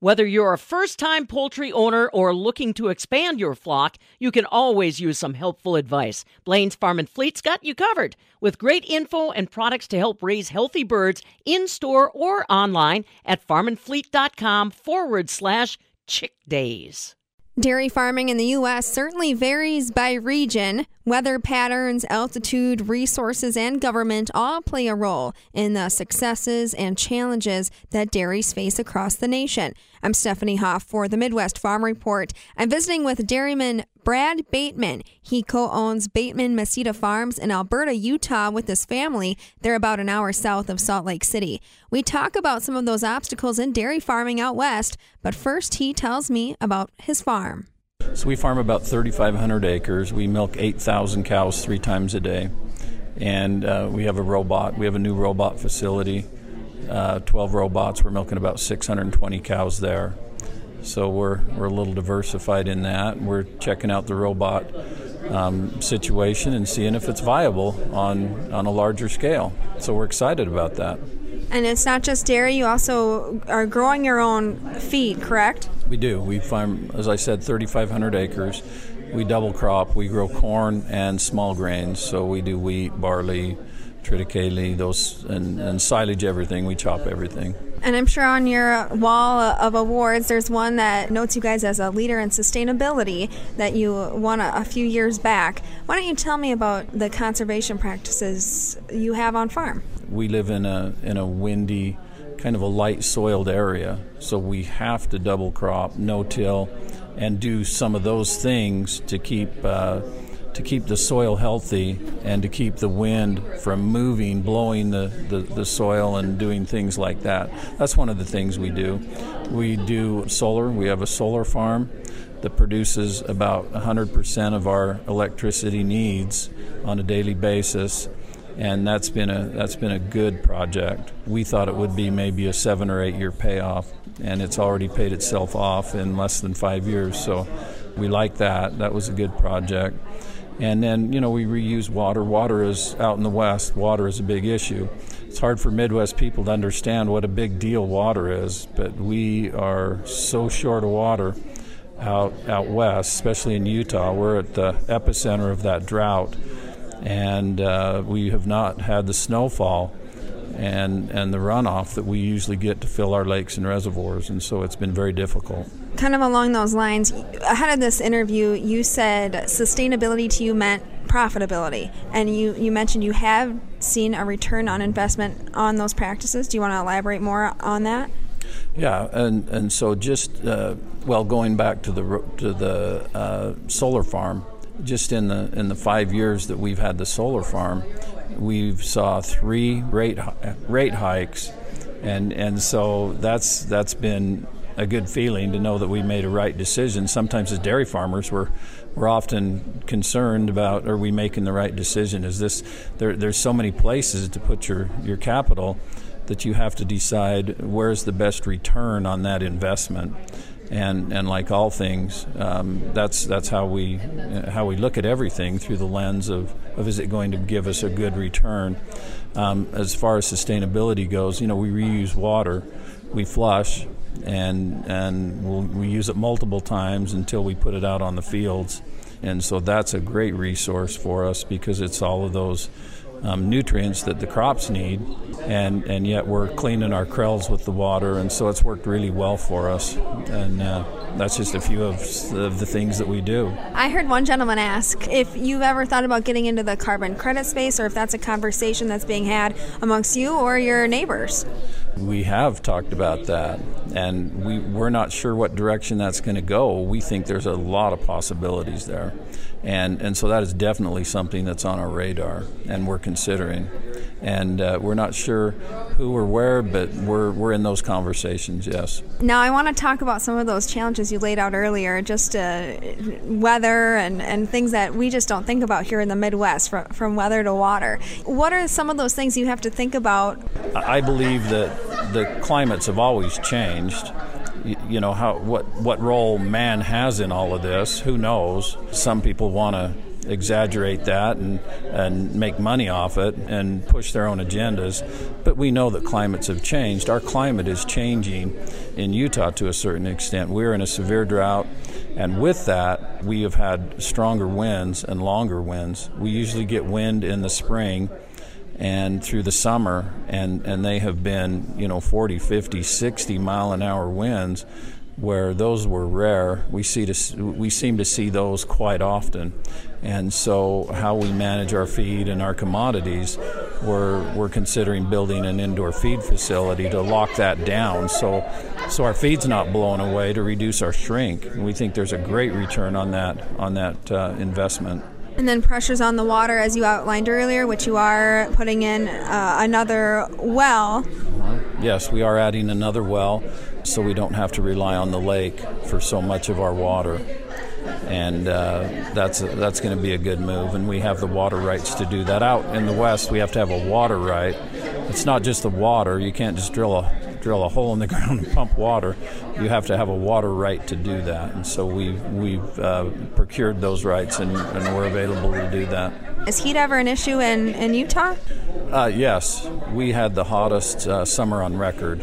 Whether you're a first time poultry owner or looking to expand your flock, you can always use some helpful advice. Blaine's Farm and Fleet's got you covered with great info and products to help raise healthy birds in store or online at farmandfleet.com forward slash chick days. Dairy farming in the U.S. certainly varies by region. Weather patterns, altitude, resources, and government all play a role in the successes and challenges that dairies face across the nation. I'm Stephanie Hoff for the Midwest Farm Report. I'm visiting with dairyman Brad Bateman. He co owns Bateman Mosida Farms in Elberta, Utah with his family. They're about an hour south of Salt Lake City. We talk about some of those obstacles in dairy farming out west, but first he tells me about his farm. So we farm about 3,500 acres. We milk 8,000 cows three times a day. And uh, we have a robot. We have a new robot facility. Uh, 12 robots. We're milking about 620 cows there. So we're, we're a little diversified in that. We're checking out the robot um, situation and seeing if it's viable on, on a larger scale. So we're excited about that. And it's not just dairy, you also are growing your own feed, correct? We do. We farm, as I said, 3,500 acres. We double crop. We grow corn and small grains. So we do wheat, barley, triticale, those, and, and silage everything. We chop everything. And I'm sure on your wall of awards, there's one that notes you guys as a leader in sustainability that you won a, a, few years back. Why don't you tell me about the conservation practices you have on farm? We live in a in a windy, kind of a light soiled area, so we have to double crop, no till, and do some of those things to keep. Uh, to keep the soil healthy and to keep the wind from moving, blowing the, the, the, soil and doing things like that. That's one of the things we do. We do solar, we have a solar farm that produces about 100% of our electricity needs on a daily basis. And that's been a that's been a good project. We thought it would be maybe a seven or eight year payoff, and it's already paid itself off in less than five years. So we like that. That was a good project. And then, you know, we reuse water. Water is out in the West, water is a big issue. It's hard for Midwest people to understand what a big deal water is, but we are so short of water out, out west, especially in Utah. We're at the epicenter of that drought, and uh, we have not had the snowfall and and the runoff that we usually get to fill our lakes and reservoirs, and so it's been very difficult. Kind of along those lines, ahead of this interview, you said sustainability to you meant profitability, and you you mentioned you have seen a return on investment on those practices. Do you want to elaborate more on that? Yeah, and and so just uh, well, going back to the to the uh, solar farm, just in the in the five years that we've had the solar farm, we've saw three rate rate hikes, and and so that's that's been a good feeling to know that we made a right decision. Sometimes as dairy farmers, we're we're often concerned about are we making the right decision? Is this there? There's so many places to put your your capital that you have to decide where's the best return on that investment and and like all things, um, that's that's how we how we look at everything through the lens of, of is it going to give us a good return. Um, as far as sustainability goes, you know, we reuse water, we flush, and and we'll, we use it multiple times until we put it out on the fields, and so that's a great resource for us because it's all of those um, nutrients that the crops need, and, and yet we're cleaning our krills with the water, and so it's worked really well for us. And uh, that's just a few of, of the things that we do. I heard one gentleman ask if you've ever thought about getting into the carbon credit space, or if that's a conversation that's being had amongst you or your neighbors. We have talked about that, and we, we're not sure what direction that's going to go. We think there's a lot of possibilities there. And, and so that is definitely something that's on our radar and we're considering. And uh, we're not sure who or where, but we're, we're in those conversations, yes. Now, I want to talk about some of those challenges you laid out earlier, just uh, weather and, and things that we just don't think about here in the Midwest, from, from weather to water. What are some of those things you have to think about? I believe that the climates have always changed you know how what what role man has in all of this who knows some people want to exaggerate that and, and make money off it and push their own agendas. But we know that climates have changed. Our climate is changing in Utah to a certain extent. We're in a severe drought. And with that, we have had stronger winds and longer winds. We usually get wind in the spring and through the summer, and, and they have been, you know, 40, 50, 60 mile an hour winds where those were rare. We see to, we seem to see those quite often, and so how we manage our feed and our commodities, we're we're considering building an indoor feed facility to lock that down. So so our feed's not blown away to reduce our shrink. We think there's a great return on that on that uh, investment. And then pressures on the water, as you outlined earlier, which you are putting in uh, another well. Yes, we are adding another well so we don't have to rely on the lake for so much of our water. And uh, that's that's going to be a good move, and we have the water rights to do that. Out in the west, we have to have a water right. It's not just the water; you can't just drill a drill a hole in the ground and pump water. You have to have a water right to do that, and so we've we've uh, procured those rights, and, and we're available to do that. Is heat ever an issue in in Utah? Uh, yes, we had the hottest uh, summer on record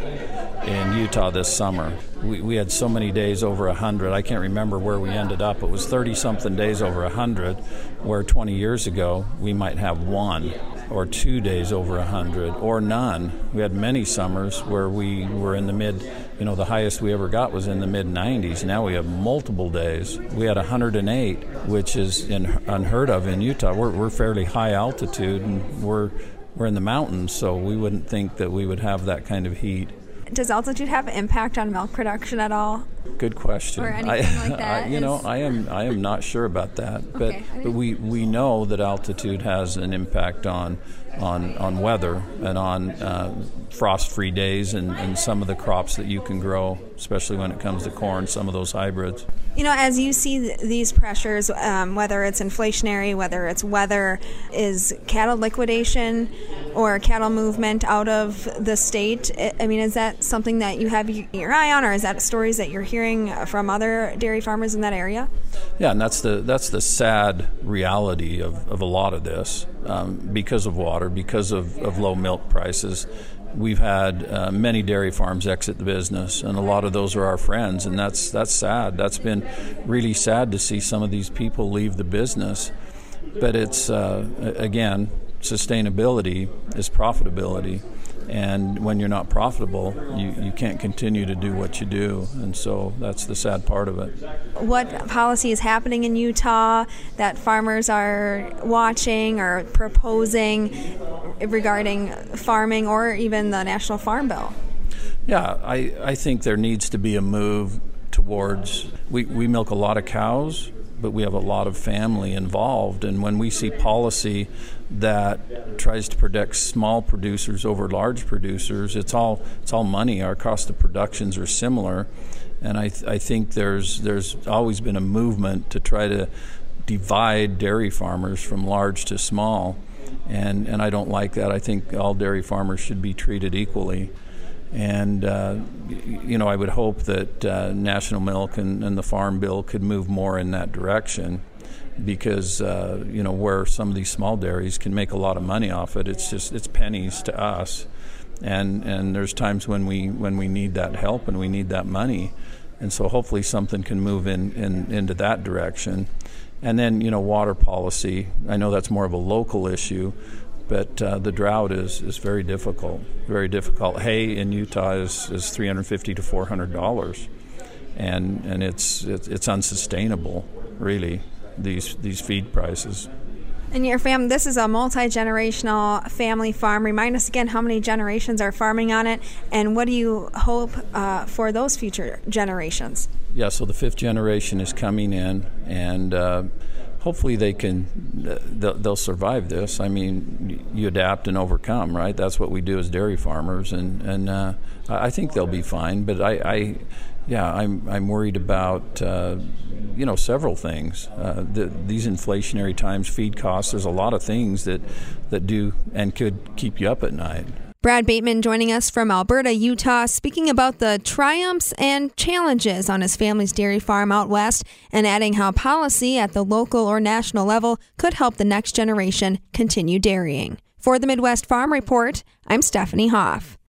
in Utah this summer. We, we had so many days over 100. I can't remember where we ended up. It was 30 something days over 100, where 20 years ago we might have one or two days over 100 or none. We had many summers where we were in the mid, you know, the highest we ever got was in the mid 90s. Now we have multiple days. We had 108, which is in, unheard of in Utah. We're, we're fairly high altitude and we're, we're in the mountains, so we wouldn't think that we would have that kind of heat does altitude have an impact on milk production at all? Good question. Or anything I, like that? I, you know, I am I am not sure about that, but okay. but we, we know that altitude has an impact on on on weather and on uh, frost-free days and, and some of the crops that you can grow, especially when it comes to corn. Some of those hybrids. You know, as you see th- these pressures, um, whether it's inflationary, whether it's weather, is cattle liquidation or cattle movement out of the state? I mean, is that something that you have your eye on, or is that stories that you're hearing from other dairy farmers in that area? Yeah, and that's the that's the sad reality of, of a lot of this um, because of water, because of, of low milk prices we've had uh, many dairy farms exit the business, and a lot of those are our friends, and that's that's sad. That's been really sad to see some of these people leave the business. But it's uh, again, sustainability is profitability, and when you're not profitable, you, you can't continue to do what you do, and so that's the sad part of it. What policy is happening in Utah that farmers are watching or proposing regarding farming or even the National Farm Bill? Yeah, I, I think there needs to be a move towards. We, we milk a lot of cows, but we have a lot of family involved. And when we see policy that tries to protect small producers over large producers, it's all it's all money. Our cost of productions are similar, and I, th- I think there's there's always been a movement to try to divide dairy farmers from large to small and and I don't like that. I think all dairy farmers should be treated equally. And uh, you know, I would hope that uh, National Milk and, and, the Farm Bill could move more in that direction, because uh, you know where some of these small dairies can make a lot of money off it, it's just it's pennies to us. And and there's times when we when we need that help and we need that money, and so hopefully something can move in, in into that direction. And then, you know, water policy. I know that's more of a local issue, but uh, the drought is, is very difficult. Very difficult. Hay in Utah is, is 350 to 400 dollars, and and it's, it's it's unsustainable, really. These these feed prices. And your fam, this is a multi generational family farm. Remind us again how many generations are farming on it, and what do you hope uh, for those future generations? yeah, so the fifth generation is coming in, and uh, hopefully they can they'll, survive this. I mean, you adapt and overcome, right? That's what we do as dairy farmers, and and uh, I think they'll be fine. But I, I yeah, I'm I'm worried about uh, you know several things. Uh, the, these inflationary times, feed costs. There's a lot of things that that do and could keep you up at night. Brad Bateman joining us from Elberta, Utah, speaking about the triumphs and challenges on his family's dairy farm out west and adding how policy at the local or national level could help the next generation continue dairying. For the Midwest Farm Report, I'm Stephanie Hoff.